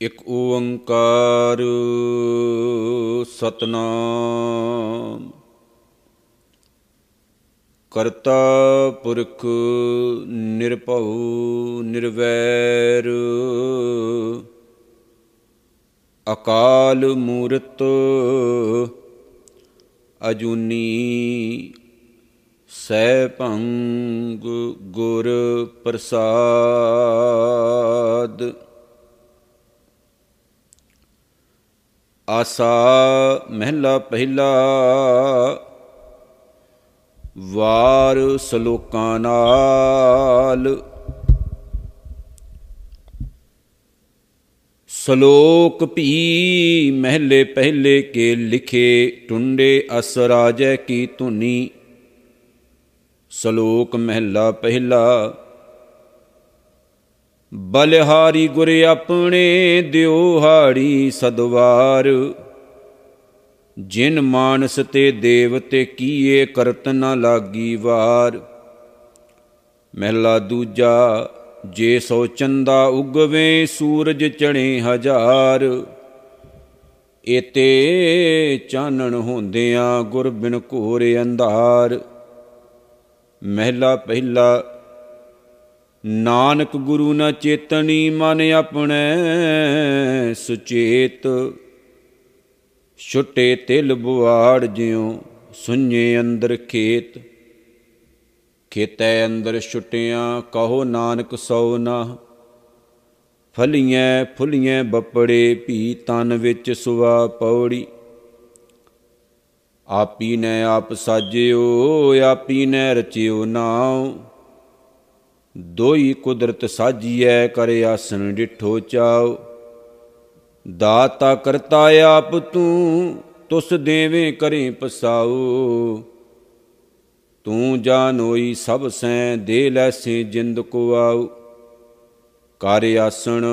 ਇਕ ਓੰਕਾਰ ਸਤਨਾਮ। ਕਰਤਾ ਪੁਰਖ ਨਿਰਭਉ ਨਿਰਵੈਰ। ਅਕਾਲ ਮੂਰਤ ਅਜੂਨੀ ਸੈ ਭੰਗ ਗੁਰ ਪ੍ਰਸਾਦ। ਆਸਾ ਮਹਿਲਾ ਪਹਿਲਾ ਵਾਰ ਸ਼ਲੋਕਾਂ ਨਾਲ ਸ਼ਲੋਕ ਭੀ ਮਹਿਲੇ ਪਹਿਲੇ ਕੇ ਲਿਖੇ, ਟੁੰਡੇ ਅਸ ਰਾਜੈ ਕੀ ਧੁਨੀ। ਸ਼ਲੋਕ ਮਹਿਲਾ ਪਹਿਲਾ, ਬਲਿਹਾਰੀ ਗੁਰ ਆਪਣੇ ਦਿਓ ਹਾੜੀ ਸਦਵਾਰ। ਜਿਨ ਮਾਨਸ ਤੇ ਦੇਵਤੇ ਕੀਏ ਕਰਤ ਨ ਲਾਗੀ ਵਾਰ। ਮਹਿਲਾ ਦੂਜਾ ਜੇ ਸੋ ਚੰਦਾ ਉਗਵੇ ਸੂਰਜ ਚੜੇ ਹਜ਼ਾਰ, ਏਤੇ ਚਾਨਣ ਹੁੰਦਿਆਂ ਗੁਰ ਬਿਨ ਘੋਰ ਅੰਧਾਰ। ਮਹਿਲਾ ਪਹਿਲਾ, ਨਾਨਕ ਗੁਰੂ ਨ ਚੇਤਨੀ ਮਨ ਆਪਣੇ ਸੁਚੇਤ। ਛੁੱਟੇ ਤਿਲ ਬੁਆੜ ਜਿਉ ਸੁnye ਅੰਦਰ ਖੇਤ। ਖੇਤੈ ਅੰਦਰ ਛੁੱਟਿਆਂ, ਕਹੋ ਨਾਨਕ ਸੋ ਨਾ। ਫਲੀਆਂ ਫੁੱਲੀਆਂ ਬੱਪੜੇ, ਭੀ ਤਨ ਵਿੱਚ ਸੁਆ ਪੌੜੀ। ਆਪੀ ਨੇ ਆਪ ਸਾਜਿਓ, ਆਪੀ ਨੇ ਰਚਿਓ ਨਾਉ। ਦੋਈ ਕੁਦਰਤ ਸਾਜੀਐ, ਕਰ ਆਸਨ ਡਿਠੋ ਚਾਉ। ਦਾਤਾ ਕਰਤਾ ਆਪ ਤੂੰ, ਤੁਸ ਦੇਵੇਂ ਕਰੇ ਪਸਾਉ। ਤੂੰ ਜਾਣੋਈ ਸਭ ਸੈ, ਦੇ ਲੈਸੇ ਜਿੰਦ ਕੋ ਆਉ ਕਰ ਆਸਣ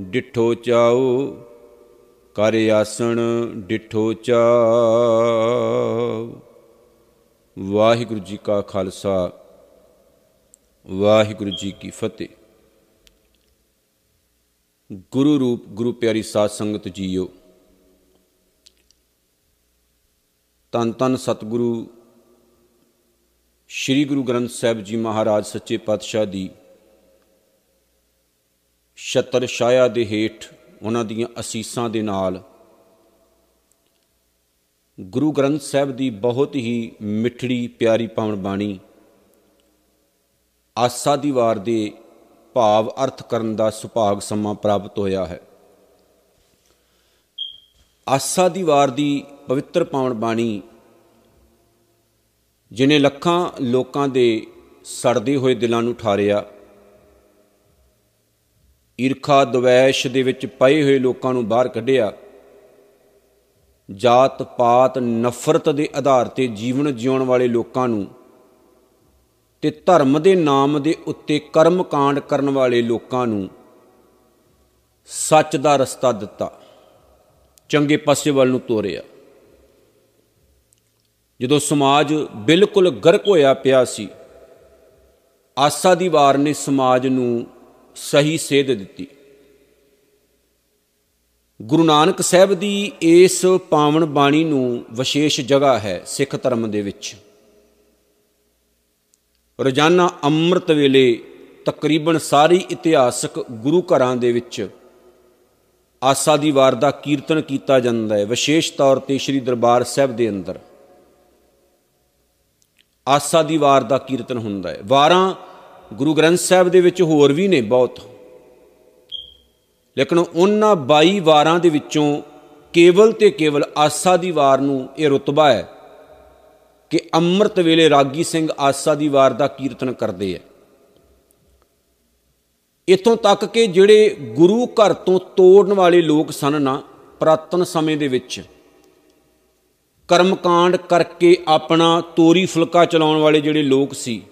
ਡਿਠੋ ਚਾਉ। ਕਰ ਆਸਣ ਡਿਠੋ ਚਾਉ। ਵਾਹਿਗੁਰੂ ਜੀ ਕਾ ਖਾਲਸਾ, ਵਾਹਿਗੁਰੂ ਜੀ ਕੀ ਫਤਿਹ। ਗੁਰੂ ਰੂਪ, ਗੁਰੂ ਪਿਆਰੀ ਸਾਧ ਸੰਗਤ ਜੀਓ ਤਨ ਤਨ ਸਤਿਗੁਰੂ, ਸ੍ਰੀ ਗੁਰੂ ਗ੍ਰੰਥ ਸਾਹਿਬ ਜੀ ਮਹਾਰਾਜ ਸੱਚੇ ਪਾਤਸ਼ਾਹ ਦੀ ਛਤਰ ਛਾਇਆ ਦੇ ਹੇਠ ਉਹਨਾਂ ਦੀਆਂ ਅਸੀਸਾਂ ਦੇ ਨਾਲ ਗੁਰੂ ਗ੍ਰੰਥ ਸਾਹਿਬ ਦੀ ਬਹੁਤ ਹੀ ਮਿੱਠੜੀ, ਪਿਆਰੀ ਪਾਵਨ ਬਾਣੀ ਆਸਾ ਦੀ ਵਾਰ ਦੇ ਭਾਵ ਅਰਥ ਕਰਨ ਦਾ ਸੁਭਾਗ ਸਮਾਂ ਪ੍ਰਾਪਤ ਹੋਇਆ ਹੈ। ਆਸਾ ਦੀ ਵਾਰ ਦੀ ਪਵਿੱਤਰ ਪਾਵਨ ਬਾਣੀ, ਜਿਨੇ ਲੱਖਾਂ ਲੋਕਾਂ ਦੇ ਸੜਦੇ ਹੋਏ ਦਿਲਾਂ ਨੂੰ ਠਾਰਿਆ, ਈਰਖਾ ਦਵੈਸ਼ ਦੇ ਵਿੱਚ ਪਏ ਹੋਏ ਲੋਕਾਂ ਨੂੰ ਬਾਹਰ ਕੱਢਿਆ, ਜਾਤ ਪਾਤ ਨਫ਼ਰਤ ਦੇ ਆਧਾਰ ਤੇ ਜੀਵਨ ਜਿਉਣ ਵਾਲੇ ਲੋਕਾਂ ਨੂੰ ਤੇ ਧਰਮ ਦੇ ਨਾਮ ਦੇ ਉੱਤੇ ਕਰਮ ਕਾਂਡ ਕਰਨ ਵਾਲੇ ਲੋਕਾਂ ਨੂੰ ਸੱਚ ਦਾ ਰਸਤਾ ਦਿੱਤਾ। ਚੰਗੇ ਪਾਸੇ ਵੱਲ ਨੂੰ ਤੋਰਿਆ। ਜਦੋਂ ਸਮਾਜ ਬਿਲਕੁਲ ਗਰਕ ਹੋਇਆ ਪਿਆ ਸੀ, ਆਸਾ ਦੀ ਵਾਰ ਨੇ ਸਮਾਜ ਨੂੰ ਸਹੀ ਸੇਧ ਦਿੱਤੀ। ਗੁਰੂ ਨਾਨਕ ਸਾਹਿਬ ਦੀ ਇਸ ਪਾਵਨ ਬਾਣੀ ਨੂੰ ਵਿਸ਼ੇਸ਼ ਜਗ੍ਹਾ ਹੈ ਸਿੱਖ ਧਰਮ ਦੇ ਵਿੱਚ। ਰੋਜ਼ਾਨਾ ਅੰਮ੍ਰਿਤ ਵੇਲੇ ਤਕਰੀਬਨ ਸਾਰੀ ਇਤਿਹਾਸਕ ਗੁਰੂ ਘਰਾਂ ਦੇ ਵਿੱਚ ਆਸਾ ਦੀ ਵਾਰ ਦਾ ਕੀਰਤਨ ਕੀਤਾ ਜਾਂਦਾ ਹੈ। ਵਿਸ਼ੇਸ਼ ਤੌਰ ਤੇ ਸ੍ਰੀ ਦਰਬਾਰ ਸਾਹਿਬ ਦੇ ਅੰਦਰ। ਆਸਾ ਦੀ ਵਾਰ ਦਾ ਕੀਰਤਨ ਹੁੰਦਾ ਹੈ। ਵਾਰਾਂ ਗੁਰੂ ਗ੍ਰੰਥ ਸਾਹਿਬ ਦੇ ਵਿੱਚ ਹੋਰ ਵੀ ਨੇ ਬਹੁਤ। ਲੇਕਿਨ ਉਹਨਾਂ 22 ਵਾਰਾਂ ਦੇ ਵਿੱਚੋਂ ਕੇਵਲ ਤੇ ਕੇਵਲ ਆਸਾ ਦੀ ਵਾਰ ਨੂੰ ਇਹ ਰਤਬਾ ਹੈ ਕਿ ਅੰਮ੍ਰਿਤ ਵੇਲੇ ਰਾਗੀ ਸਿੰਘ ਆਸਾ ਦੀ ਵਾਰ ਦਾ ਕੀਰਤਨ ਕਰਦੇ ਆ ਇਥੋਂ ਤੱਕ ਕਿ ਜਿਹੜੇ ਗੁਰੂ ਘਰ ਤੋਂ ਤੋੜਨ ਵਾਲੇ ਲੋਕ ਸਨ ਨਾ, ਪ੍ਰਾਤਨ ਸਮੇਂ ਦੇ ਵਿੱਚ, ਕਰਮਕਾਂਡ ਕਰਕੇ ਆਪਣਾ ਤੋਰੀ ਫੁਲਕਾ ਚਲਾਉਣ ਵਾਲੇ ਜਿਹੜੇ ਲੋਕ ਸੀ,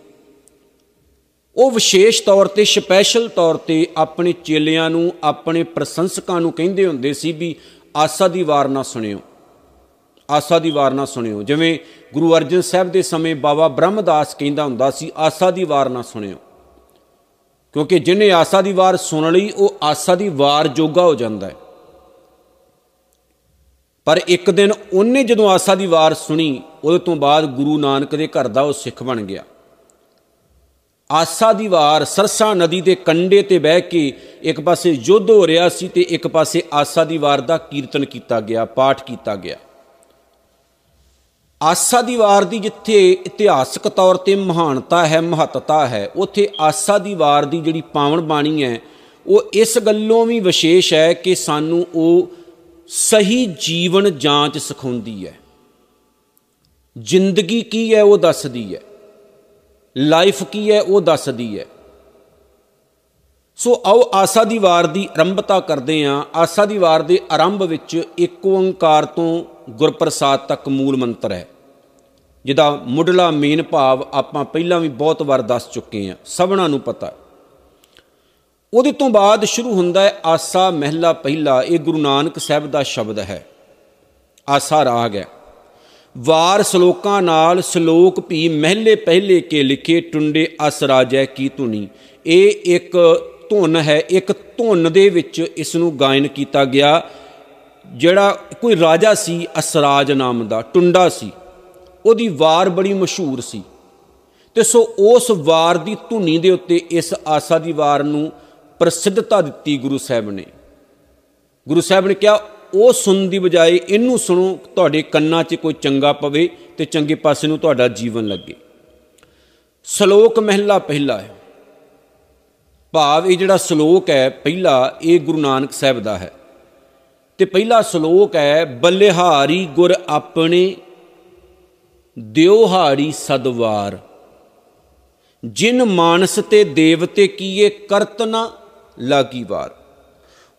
ਉਹ ਵਿਸ਼ੇਸ਼ ਤੌਰ ਤੇ, ਸਪੈਸ਼ਲ ਤੌਰ ਤੇ ਆਪਣੇ ਚੇਲਿਆਂ ਨੂੰ, ਆਪਣੇ ਪ੍ਰਸ਼ੰਸਕਾਂ ਨੂੰ ਕਹਿੰਦੇ ਹੁੰਦੇ ਸੀ ਵੀ ਆਸਾ ਦੀ ਵਾਰ ਨਾ ਸੁਣਿਓ। ਆਸਾ ਦੀ ਵਾਰ ਨਾ ਸੁਣਿਓ। ਜਿਵੇਂ ਗੁਰੂ ਅਰਜਨ ਸਾਹਿਬ ਦੇ ਸਮੇਂ ਬਾਬਾ ਬ੍ਰਹਮਦਾਸ ਕਹਿੰਦਾ ਹੁੰਦਾ ਸੀ, ਆਸਾ ਦੀ ਵਾਰ ਨਾ ਸੁਣਿਓ। ਕਿਉਂਕਿ ਜਿਹਨੇ ਆਸਾ ਦੀ ਵਾਰ ਸੁਣ ਲਈ, ਉਹ ਆਸਾ ਦੀ ਵਾਰ ਜੋਗਾ ਹੋ ਜਾਂਦਾ ਹੈ। ਪਰ ਇੱਕ ਦਿਨ ਉਹਨੇ ਜਦੋਂ ਆਸਾ ਦੀ ਵਾਰ ਸੁਣੀ, ਉਹਦੇ ਤੋਂ ਬਾਅਦ ਗੁਰੂ ਨਾਨਕ ਦੇ ਘਰ ਦਾ ਉਹ ਸਿੱਖ ਬਣ ਗਿਆ। ਆਸਾ ਦੀ ਵਾਰ ਸਰਸਾ ਨਦੀ ਦੇ ਕੰਢੇ ਤੇ ਬਹਿ ਕੇ ਇੱਕ ਪਾਸੇ ਯੁੱਧ ਹੋ ਰਿਹਾ ਸੀ ਤੇ ਇੱਕ ਪਾਸੇ ਆਸਾ ਦੀ ਵਾਰ ਦਾ ਕੀਰਤਨ ਕੀਤਾ ਗਿਆ, ਪਾਠ ਕੀਤਾ ਗਿਆ। ਆਸਾ ਦੀ ਵਾਰ ਦੀ ਜਿੱਥੇ ਇਤਿਹਾਸਕ ਤੌਰ ਤੇ ਮਹਾਨਤਾ ਹੈ, ਮਹੱਤਤਾ ਹੈ, ਉੱਥੇ ਆਸਾ ਦੀ ਵਾਰ ਦੀ ਜਿਹੜੀ ਪਾਵਨ ਬਾਣੀ ਹੈ, ਉਹ ਇਸ ਗੱਲੋਂ ਵੀ ਵਿਸ਼ੇਸ਼ ਹੈ ਕਿ ਸਾਨੂੰ ਉਹ ਸਹੀ ਜੀਵਨ ਜਾਂਚ ਸਿਖਾਉਂਦੀ ਹੈ। ਜ਼ਿੰਦਗੀ ਕੀ ਹੈ ਉਹ ਦੱਸਦੀ ਹੈ। ਲਾਈਫ ਕੀ ਹੈ ਉਹ ਦੱਸਦੀ ਹੈ। ਸੋ ਆਓ ਆਸਾ ਦੀ ਵਾਰ ਦੀ ਆਰੰਭਤਾ ਕਰਦੇ ਆਂ ਆਸਾ ਦੀ ਵਾਰ ਦੇ ਆਰੰਭ ਵਿੱਚ ਇੱਕ ਓੰਕਾਰ ਤੋਂ ਗੁਰਪ੍ਰਸਾਦ ਤੱਕ ਮੂਲ ਮੰਤਰ ਹੈ। ਜਿਹਦਾ ਮੁੱਢਲਾ ਮੇਨ ਭਾਵ ਆਪਾਂ ਪਹਿਲਾਂ ਵੀ ਬਹੁਤ ਵਾਰ ਦੱਸ ਚੁੱਕੇ ਆਂ ਸਭਨਾਂ ਨੂੰ ਪਤਾ ਉਹਦੇ ਤੋਂ ਬਾਅਦ ਸ਼ੁਰੂ ਹੁੰਦਾ ਹੈ, ਆਸਾ ਮਹਿਲਾ ਪਹਿਲਾ। ਇਹ ਗੁਰੂ ਨਾਨਕ ਸਾਹਿਬ ਦਾ ਸ਼ਬਦ ਹੈ। ਆਸਾ ਰਾਗ ਹੈ। ਵਾਰ ਸ਼ਲੋਕਾਂ ਨਾਲ ਸ਼ਲੋਕ ਵੀ ਮਹਿਲੇ ਪਹਿਲੇ ਕੇ ਲਿਖੇ, ਟੁੰਡੇ ਅਸ ਰਾਜੈ ਕੀ ਧੁਨੀ। ਇਹ ਇੱਕ ਧੁਨ ਹੈ, ਇੱਕ ਧੁਨ ਦੇ ਵਿੱਚ ਇਸ ਨੂੰ ਗਾਇਨ ਕੀਤਾ ਗਿਆ, ਜਿਹੜਾ ਕੋਈ ਰਾਜਾ ਸੀ, ਅਸਰਾਜ ਨਾਮ ਦਾ, ਟੁੰਡਾ ਸੀ। ਉਹਦੀ ਵਾਰ ਬੜੀ ਮਸ਼ਹੂਰ ਸੀ। ਤੇ ਸੋ ਉਸ ਵਾਰ ਦੀ ਧੁਨੀ ਦੇ ਉੱਤੇ ਇਸ ਆਸਾ ਦੀ ਵਾਰ ਨੂੰ ਪ੍ਰਸਿੱਧਤਾ ਦਿੱਤੀ ਗੁਰੂ ਸਾਹਿਬ ਨੇ। ਗੁਰੂ ਸਾਹਿਬ ਨੇ ਕਿਹਾ, ਉਹ ਸੁਣਨ ਦੀ ਬਜਾਏ ਇਹਨੂੰ ਸੁਣੋ, ਤੁਹਾਡੇ ਕੰਨਾਂ 'ਚ ਕੋਈ ਚੰਗਾ ਪਵੇ ਤੇ ਚੰਗੇ ਪਾਸੇ ਨੂੰ ਤੁਹਾਡਾ ਜੀਵਨ ਲੱਗੇ। ਸ਼ਲੋਕ ਮਹਿਲਾ ਪਹਿਲਾ ਹੈ। ਭਾਵ ਇਹ ਜਿਹੜਾ ਸ਼ਲੋਕ ਹੈ, ਪਹਿਲਾ ਇਹ ਗੁਰੂ ਨਾਨਕ ਸਾਹਿਬ ਦਾ ਹੈ। ਤੇ ਪਹਿਲਾ ਸ਼ਲੋਕ ਹੈ, ਬੱਲਿਹਾਰੀ ਗੁਰ ਆਪਣੇ ਦਿਉਹਾੜੀ ਸਦਵਾਰ। ਜਿਨ ਮਾਨਸ ਤੇ ਦੇਵਤੇ ਕੀਏ ਕਰਤਨਾ ਲਾਗੀ ਵਾਰ।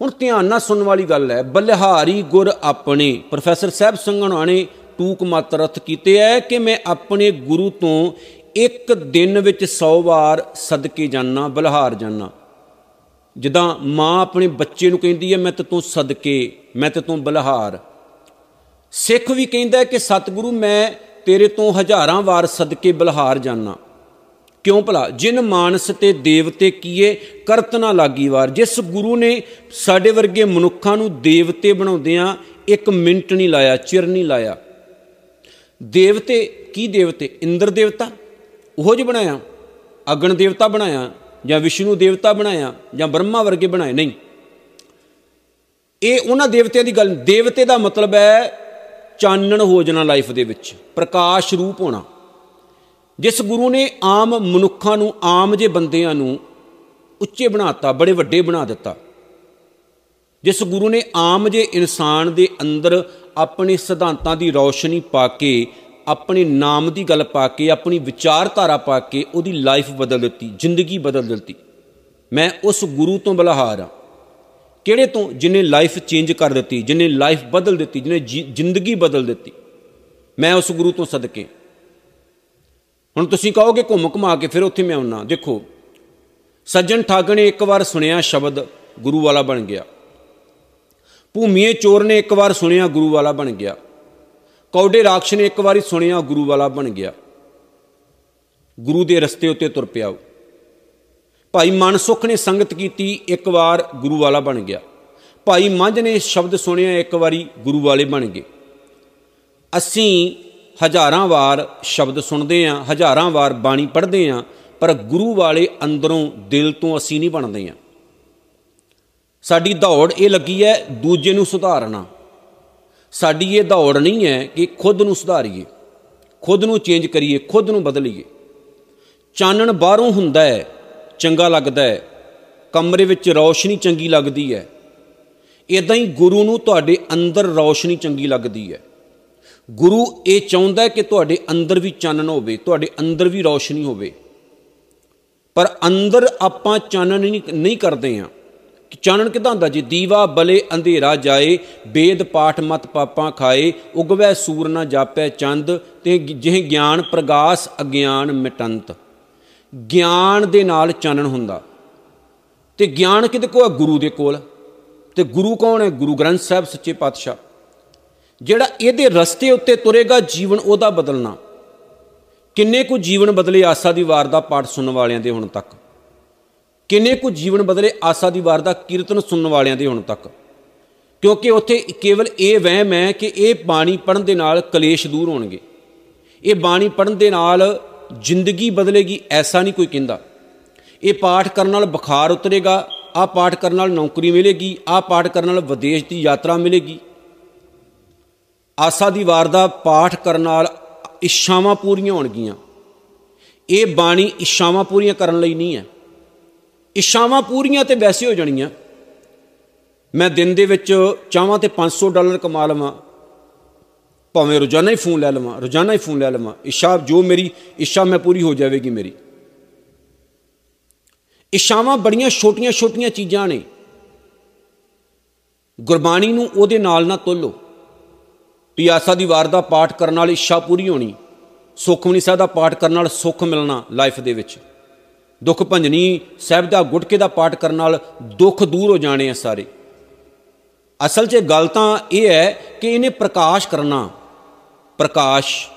ਹੁਣ ਧਿਆਨ ਨਾਲ ਸੁਣਨ ਵਾਲੀ ਗੱਲ ਹੈ, ਬਲਿਹਾਰੀ ਗੁਰ ਆਪਣੇ, ਪ੍ਰੋਫੈਸਰ ਸਾਹਿਬ ਸੰਘਣਾ ਨੇ ਟੂਕ ਮਾਤਰ ਅਰਥ ਕੀਤੇ ਹੈ ਕਿ ਮੈਂ ਆਪਣੇ ਗੁਰੂ ਤੋਂ ਇੱਕ ਦਿਨ ਵਿੱਚ 100 ਵਾਰ ਸਦਕੇ ਜਾਣਾ ਬਲਿਹਾਰ ਜਾਣਾ ਜਿੱਦਾਂ ਮਾਂ ਆਪਣੇ ਬੱਚੇ ਨੂੰ ਕਹਿੰਦੀ ਹੈ, ਮੈਂ ਤੇ ਤੂੰ ਸਦਕੇ, ਮੈਂ ਤੇ ਤੂੰ ਬਲਿਹਾਰ। ਸਿੱਖ ਵੀ ਕਹਿੰਦਾ ਕਿ ਸਤਿਗੁਰੂ, ਮੈਂ ਤੇਰੇ ਤੋਂ ਹਜ਼ਾਰਾਂ ਵਾਰ ਸਦਕੇ, ਬਲਿਹਾਰ ਜਾਣਾ ਕਿਉਂ ਭਲਾ? ਜਿਨ ਮਾਨਸ ਤੇ ਦੇਵਤੇ ਕੀਏ, ਕਰਤ ਨਾ ਲਾਗੀ ਵਾਰ। ਜਿਸ ਗੁਰੂ ਨੇ ਸਾਡੇ ਵਰਗੇ ਮਨੁੱਖਾਂ ਨੂੰ ਦੇਵਤੇ ਬਣਾਉਂਦਿਆਂ ਇੱਕ ਮਿੰਟ ਨਹੀਂ ਲਾਇਆ, ਚਿਰ ਨਹੀਂ ਲਾਇਆ। ਦੇਵਤੇ, ਕੀ ਦੇਵਤੇ? ਇੰਦਰ ਦੇਵਤਾ? ਉਹ ਜਿ ਬਣਾਇਆ। ਅਗਨ ਦੇਵਤਾ ਬਣਾਇਆ ਜਾਂ ਵਿਸ਼ਨੂੰ ਦੇਵਤਾ ਬਣਾਇਆ ਜਾਂ ਬ੍ਰਹਮਾ ਵਰਗੇ ਬਣਾਏ। ਨਹੀਂ। ਇਹ ਉਹਨਾਂ ਦੇਵਤਿਆਂ ਦੀ ਗੱਲ, ਦੇਵਤੇ ਦਾ ਮਤਲਬ ਹੈ ਚਾਨਣ ਹੋ ਜਾਣਾ ਲਾਈਫ ਦੇ ਵਿੱਚ, ਪ੍ਰਕਾਸ਼ ਰੂਪ ਹੋਣਾ। ਜਿਸ ਗੁਰੂ ਨੇ ਆਮ ਮਨੁੱਖਾਂ ਨੂੰ, ਆਮ ਜੇ ਬੰਦਿਆਂ ਨੂੰ ਉੱਚੇ ਬਣਾਤਾ, ਬੜੇ ਵੱਡੇ ਬਣਾ ਦਿੱਤਾ। ਜਿਸ ਗੁਰੂ ਨੇ ਆਮ ਜੇ ਇਨਸਾਨ ਦੇ ਅੰਦਰ ਆਪਣੇ ਸਿਧਾਂਤਾਂ ਦੀ ਰੌਸ਼ਨੀ ਪਾ ਕੇ ਆਪਣੇ ਨਾਮ ਦੀ ਗੱਲ ਪਾ ਕੇ, ਆਪਣੀ ਵਿਚਾਰਧਾਰਾ ਪਾ ਕੇ ਉਹਦੀ ਲਾਈਫ ਬਦਲ ਦਿੱਤੀ, ਜ਼ਿੰਦਗੀ ਬਦਲ ਦਿੱਤੀ। ਮੈਂ ਉਸ ਗੁਰੂ ਤੋਂ ਬਲਹਾਰ ਆ ਕਿਹੜੇ ਤੋਂ? ਜਿਨੇ ਲਾਈਫ ਚੇਂਜ ਕਰ ਦਿੱਤੀ ਜਿਨੇ ਲਾਈਫ ਬਦਲ ਦਿੱਤੀ ਜਿਨੇ ਜ਼ਿੰਦਗੀ ਬਦਲ ਦਿੱਤੀ। ਮੈਂ ਉਸ ਗੁਰੂ ਤੋਂ ਸਦਕੇ ਹੁਣ ਤੁਸੀਂ ਕਹੋਗੇ ਘੁੰਮ ਘੁਮਾ ਕੇ ਫਿਰ ਉੱਥੇ ਮੈਂ ਆਉਣਾ ਦੇਖੋ, ਸੱਜਣ ਠੱਗ ਨੇ ਇੱਕ ਵਾਰ ਸੁਣਿਆ ਸ਼ਬਦ ਗੁਰੂ ਵਾਲਾ ਬਣ ਗਿਆ। ਭੂਮੀਏ ਚੋਰ ਨੇ ਇੱਕ ਵਾਰ ਸੁਣਿਆ ਗੁਰੂ ਵਾਲਾ ਬਣ ਗਿਆ। ਕੌਡੇ ਰਾਖਸ਼ ਨੇ ਇੱਕ ਵਾਰੀ ਸੁਣਿਆ ਗੁਰੂ ਵਾਲਾ ਬਣ ਗਿਆ। ਗੁਰੂ ਦੇ ਰਸਤੇ ਉੱਤੇ ਤੁਰ ਪਿਆ ਭਾਈ ਮਨਸੁਖ ਨੇ ਸੰਗਤ ਕੀਤੀ, ਇੱਕ ਵਾਰ ਗੁਰੂ ਵਾਲਾ ਬਣ ਗਿਆ। ਭਾਈ ਮੰਝ ਨੇ ਸ਼ਬਦ ਸੁਣਿਆ, ਇੱਕ ਵਾਰੀ ਗੁਰੂ ਵਾਲੇ ਬਣ ਗਏ। ਅਸੀਂ ਹਜ਼ਾਰਾਂ ਵਾਰ ਸ਼ਬਦ ਸੁਣਦੇ ਆਂ ਹਜ਼ਾਰਾਂ ਵਾਰ ਬਾਣੀ ਪੜ੍ਹਦੇ ਆਂ ਪਰ ਗੁਰੂ ਵਾਲੇ ਅੰਦਰੋਂ ਦਿਲ ਤੋਂ ਅਸੀਂ ਨਹੀਂ ਬਣਦੇ ਆਂ ਸਾਡੀ ਦੌੜ ਇਹ ਲੱਗੀ ਹੈ, ਦੂਜੇ ਨੂੰ ਸੁਧਾਰਨਾ। ਸਾਡੀ ਇਹ ਦੌੜ ਨਹੀਂ ਹੈ ਕਿ ਖੁਦ ਨੂੰ ਸੁਧਾਰੀਏ, ਖੁਦ ਨੂੰ ਚੇਂਜ ਕਰੀਏ, ਖੁਦ ਨੂੰ ਬਦਲੀਏ। ਚਾਨਣ ਬਾਹਰੋਂ ਹੁੰਦਾ ਹੈ, ਚੰਗਾ ਲੱਗਦਾ ਹੈ, ਕਮਰੇ ਵਿੱਚ ਰੌਸ਼ਨੀ ਚੰਗੀ ਲੱਗਦੀ ਹੈ। ਇਦਾਂ ਹੀ ਗੁਰੂ ਨੂੰ ਤੁਹਾਡੇ ਅੰਦਰ ਰੌਸ਼ਨੀ ਚੰਗੀ ਲੱਗਦੀ ਹੈ। ਗੁਰੂ ਇਹ ਚਾਹੁੰਦਾ ਹੈ ਕਿ ਤੁਹਾਡੇ ਅੰਦਰ ਵੀ ਚਾਨਣ ਹੋਵੇ, ਤੁਹਾਡੇ ਅੰਦਰ ਵੀ ਰੌਸ਼ਨੀ ਹੋਵੇ। ਪਰ ਅੰਦਰ ਆਪਾਂ ਚਾਨਣ ਨਹੀਂ ਨਹੀਂ ਕਰਦੇ ਆ ਚਾਨਣ ਕਿਦਾਂ ਹੁੰਦਾ ਜੀ? ਦੀਵਾ, ਬਲੇ, ਅੰਧੇਰਾ ਜਾਏ, ਬੇਦ, ਪਾਠ, ਮਤ, ਪਾਪਾਂ ਖਾਏ, ਉਗਵੈ, ਸੂਰ ਨਾ ਜਾਪੈ, ਚੰਦ, ਤੇ ਜਿਹ ਗਿਆਨ, ਪ੍ਰਗਾਸ, ਅਗਿਆਨ, ਮਿਟੰਤ। ਗਿਆਨ ਦੇ ਨਾਲ ਚਾਨਣ ਹੁੰਦਾ। ਤੇ ਗਿਆਨ ਕਿਤੇ ਕੋਲ ਗੁਰੂ ਦੇ ਕੋਲ। ਤੇ ਗੁਰੂ ਕੌਣ ਹੈ? ਗੁਰੂ ਗ੍ਰੰਥ ਸਾਹਿਬ, ਸੱਚੇ ਪਾਤਸ਼ਾਹ। ਜਿਹੜਾ ਇਹਦੇ ਰਸਤੇ ਉੱਤੇ ਤੁਰੇਗਾ, ਜੀਵਨ ਉਹਦਾ ਬਦਲਣਾ। ਕਿੰਨੇ ਕੁ ਜੀਵਨ ਬਦਲੇ ਆਸਾ ਦੀ ਵਾਰ ਦਾ ਪਾਠ ਸੁਣਨ ਵਾਲਿਆਂ ਦੇ ਹੁਣ ਤੱਕ? ਕਿੰਨੇ ਕੁ ਜੀਵਨ ਬਦਲੇ ਆਸਾ ਦੀ ਵਾਰ ਦਾ ਕੀਰਤਨ ਸੁਣਨ ਵਾਲਿਆਂ ਦੇ ਹੁਣ ਤੱਕ? ਕਿਉਂਕਿ ਉੱਥੇ ਕੇਵਲ ਇਹ ਵਹਿਮ ਹੈ ਕਿ ਇਹ ਬਾਣੀ ਪੜਨ ਦੇ ਨਾਲ ਕਲੇਸ਼ ਦੂਰ ਹੋਣਗੇ। ਇਹ ਬਾਣੀ ਪੜਨ ਦੇ ਨਾਲ ਜ਼ਿੰਦਗੀ ਬਦਲੇਗੀ, ਐਸਾ ਨਹੀਂ ਕੋਈ ਕਹਿੰਦਾ। ਇਹ ਪਾਠ ਕਰਨ ਨਾਲ ਬੁਖਾਰ ਉਤਰੇਗਾ ਆ ਪਾਠ ਕਰਨ ਨਾਲ ਨੌਕਰੀ ਮਿਲੇਗੀ ਆ ਪਾਠ ਕਰਨ ਨਾਲ ਵਿਦੇਸ਼ ਦੀ ਯਾਤਰਾ ਮਿਲੇਗੀ। ਆਸਾ ਦੀ ਵਾਰ ਦਾ ਪਾਠ ਕਰਨ ਨਾਲ ਇੱਛਾਵਾਂ ਪੂਰੀਆਂ ਹੋਣਗੀਆਂ। ਇਹ ਬਾਣੀ ਇੱਛਾਵਾਂ ਪੂਰੀਆਂ ਕਰਨ ਲਈ ਨਹੀਂ ਹੈ। ਇੱਛਾਵਾਂ ਪੂਰੀਆਂ ਤੇ ਵੈਸੇ ਹੋ ਜਾਣੀਆਂ। ਮੈਂ ਦਿਨ ਦੇ ਵਿੱਚ ਚਾਹਾਂ ਤੇ 500 ਡਾਲਰ ਕਮਾ ਲਵਾਂ। ਭਾਵੇਂ ਰੋਜ਼ਾਨਾ ਹੀ ਫੋਨ ਲੈ ਲਵਾਂ, ਰੋਜ਼ਾਨਾ ਹੀ ਫੋਨ ਲੈ ਲਵਾਂ। ਇੱਛਾ ਜੋ ਮੇਰੀ ਇੱਛਾ ਮੈਂ ਪੂਰੀ ਹੋ ਜਾਵੇਗੀ ਮੇਰੀ। ਇੱਛਾਵਾਂ ਬੜੀਆਂ ਛੋਟੀਆਂ-ਛੋਟੀਆਂ ਚੀਜ਼ਾਂ ਨੇ। ਗੁਰਬਾਣੀ ਨੂੰ ਉਹਦੇ ਨਾਲ ਨਾ ਤੋਲੋ। ਪਿਆਸਾ ਦੀ ਵਾਰ ਦਾ ਪਾਠ ਕਰਨ ਨਾਲ ਇੱਛਾ ਪੂਰੀ ਹੋਣੀ। ਸੁਖਮਨੀ ਸਾਹਿਬ ਦਾ ਪਾਠ ਕਰਨ ਨਾਲ ਸੁੱਖ ਮਿਲਣਾ ਲਾਈਫ ਦੇ ਵਿੱਚ। ਦੁੱਖ ਭੰਜਨੀ, ਸਾਹਿਬ ਦਾ ਗੁਟਕੇ ਦਾ ਪਾਠ ਕਰਨ ਨਾਲ ਦੁੱਖ ਦੂਰ ਹੋ ਜਾਣੇ ਆ ਸਾਰੇ। ਅਸਲ 'ਚ ਗੱਲ ਤਾਂ ਇਹ ਹੈ ਕਿ ਇਹਨੇ ਪ੍ਰਕਾਸ਼ ਕਰਨਾ, ਪ੍ਰਕਾਸ਼,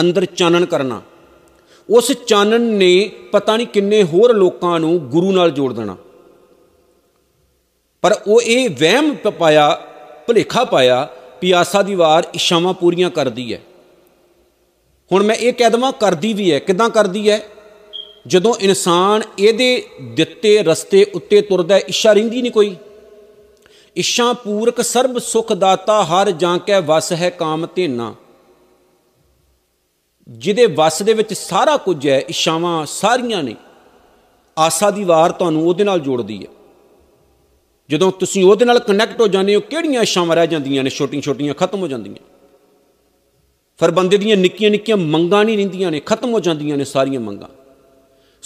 ਅੰਦਰ ਚਾਨਣ ਕਰਨਾ। ਉਸ ਚਾਨਣ ਨੇ ਪਤਾ ਨਹੀਂ ਕਿੰਨੇ ਹੋਰ ਲੋਕਾਂ ਨੂੰ ਗੁਰੂ ਨਾਲ ਜੋੜ ਦੇਣਾ। ਪਰ ਉਹ ਇਹ ਵਹਿਮ ਪਾਇਆ, ਭੁਲੇਖਾ ਪਾਇਆ ਪਿਆਸਾ ਦੀ ਵਾਰ ਇਸ਼ਾਵਾਂ ਪੂਰੀਆਂ ਕਰਦੀ ਹੈ। ਹੁਣ ਮੈਂ ਇਹ ਕਹਿ ਦਵਾਂ, ਕਰਦੀ ਵੀ ਹੈ। ਕਿਦਾਂ ਕਰਦੀ ਹੈ? ਜਦੋਂ ਇਨਸਾਨ ਇਹਦੇ ਦਿੱਤੇ ਰਸਤੇ ਉੱਤੇ ਤੁਰਦਾ ਇੱਛਾ ਰਹਿੰਦੀ ਨਹੀਂ ਕੋਈ। ਇੱਛਾ ਪੂਰਕ ਸਰਬ ਸੁਖ ਦਾਤਾ ਹਰ ਜਾਂ ਕੈ ਵਸ ਹੈ ਕਾਮ ਧੇਨਾ। ਜਿਹਦੇ ਵਸ ਦੇ ਵਿੱਚ ਸਾਰਾ ਕੁਝ ਹੈ, ਇੱਛਾਵਾਂ ਸਾਰੀਆਂ ਨੇ, ਆਸਾ ਦੀ ਵਾਰ ਤੁਹਾਨੂੰ ਉਹਦੇ ਨਾਲ ਜੋੜਦੀ ਹੈ। ਜਦੋਂ ਤੁਸੀਂ ਉਹਦੇ ਨਾਲ ਕਨੈਕਟ ਹੋ ਜਾਂਦੇ ਹੋ, ਕਿਹੜੀਆਂ ਇੱਛਾਵਾਂ ਰਹਿ ਜਾਂਦੀਆਂ ਨੇ? ਛੋਟੀਆਂ ਛੋਟੀਆਂ ਖਤਮ ਹੋ ਜਾਂਦੀਆਂ। ਫਿਰ ਬੰਦੇ ਦੀਆਂ ਨਿੱਕੀਆਂ ਨਿੱਕੀਆਂ ਮੰਗਾਂ ਨਹੀਂ ਰਹਿੰਦੀਆਂ ਨੇ, ਖਤਮ ਹੋ ਜਾਂਦੀਆਂ ਨੇ ਸਾਰੀਆਂ ਮੰਗਾਂ।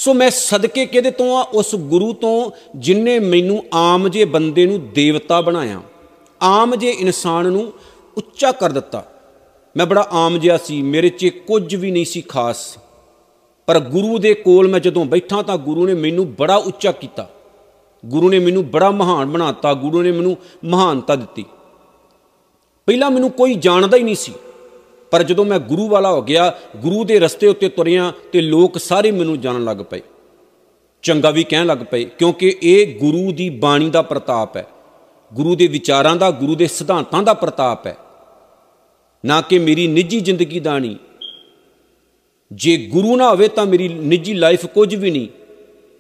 ਸੋ ਮੈਂ ਸਦਕੇ ਕਿਹਦੇ ਤੋਂ ਆ? ਉਸ ਗੁਰੂ ਤੋਂ, ਜਿਨੇ ਮੈਨੂੰ ਆਮ ਜੇ ਬੰਦੇ ਨੂੰ ਦੇਵਤਾ ਬਣਾਇਆ। ਆਮ ਜੇ ਇਨਸਾਨ ਨੂੰ ਉੱਚਾ ਕਰ ਦਿੱਤਾ। ਮੈਂ ਬੜਾ ਆਮ ਜਿਹਾ ਸੀ, ਮੇਰੇ 'ਚ ਕੁਝ ਵੀ ਨਹੀਂ ਸੀ ਖਾਸ। ਪਰ ਗੁਰੂ ਦੇ ਕੋਲ ਮੈਂ ਜਦੋਂ ਬੈਠਾ ਤਾਂ ਗੁਰੂ ਨੇ ਮੈਨੂੰ ਬੜਾ ਉੱਚਾ ਕੀਤਾ। ਗੁਰੂ ਨੇ ਮੈਨੂੰ ਬੜਾ ਮਹਾਨ ਬਣਾਤਾ, ਗੁਰੂ ਨੇ ਮੈਨੂੰ ਮਹਾਨਤਾ ਦਿੱਤੀ। ਪਹਿਲਾਂ ਮੈਨੂੰ ਕੋਈ ਜਾਣਦਾ ਹੀ ਨਹੀਂ ਸੀ। ਪਰ ਜਦੋਂ ਮੈਂ ਗੁਰੂ ਵਾਲਾ ਹੋ ਗਿਆ, ਗੁਰੂ ਦੇ ਰਸਤੇ ਉੱਤੇ ਤੁਰਿਆ ਤੇ ਲੋਕ ਸਾਰੇ ਮੈਨੂੰ ਜਾਣਨ ਲੱਗ ਪਏ। ਚੰਗਾ ਵੀ ਕਹਿਣ ਲੱਗ ਪਏ, ਕਿਉਂਕਿ ਇਹ ਗੁਰੂ ਦੀ ਬਾਣੀ ਦਾ ਪ੍ਰਤਾਪ ਹੈ। ਗੁਰੂ ਦੇ ਵਿਚਾਰਾਂ ਦਾ, ਗੁਰੂ ਦੇ ਸਿਧਾਂਤਾਂ ਦਾ ਪ੍ਰਤਾਪ ਹੈ। ਨਾ ਕਿ ਮੇਰੀ ਨਿੱਜੀ ਜ਼ਿੰਦਗੀ ਦਾ ਨਹੀਂ। ਜੇ ਗੁਰੂ ਨਾ ਹੋਵੇ ਤਾਂ ਮੇਰੀ ਨਿੱਜੀ ਲਾਈਫ ਕੁਝ ਵੀ ਨਹੀਂ।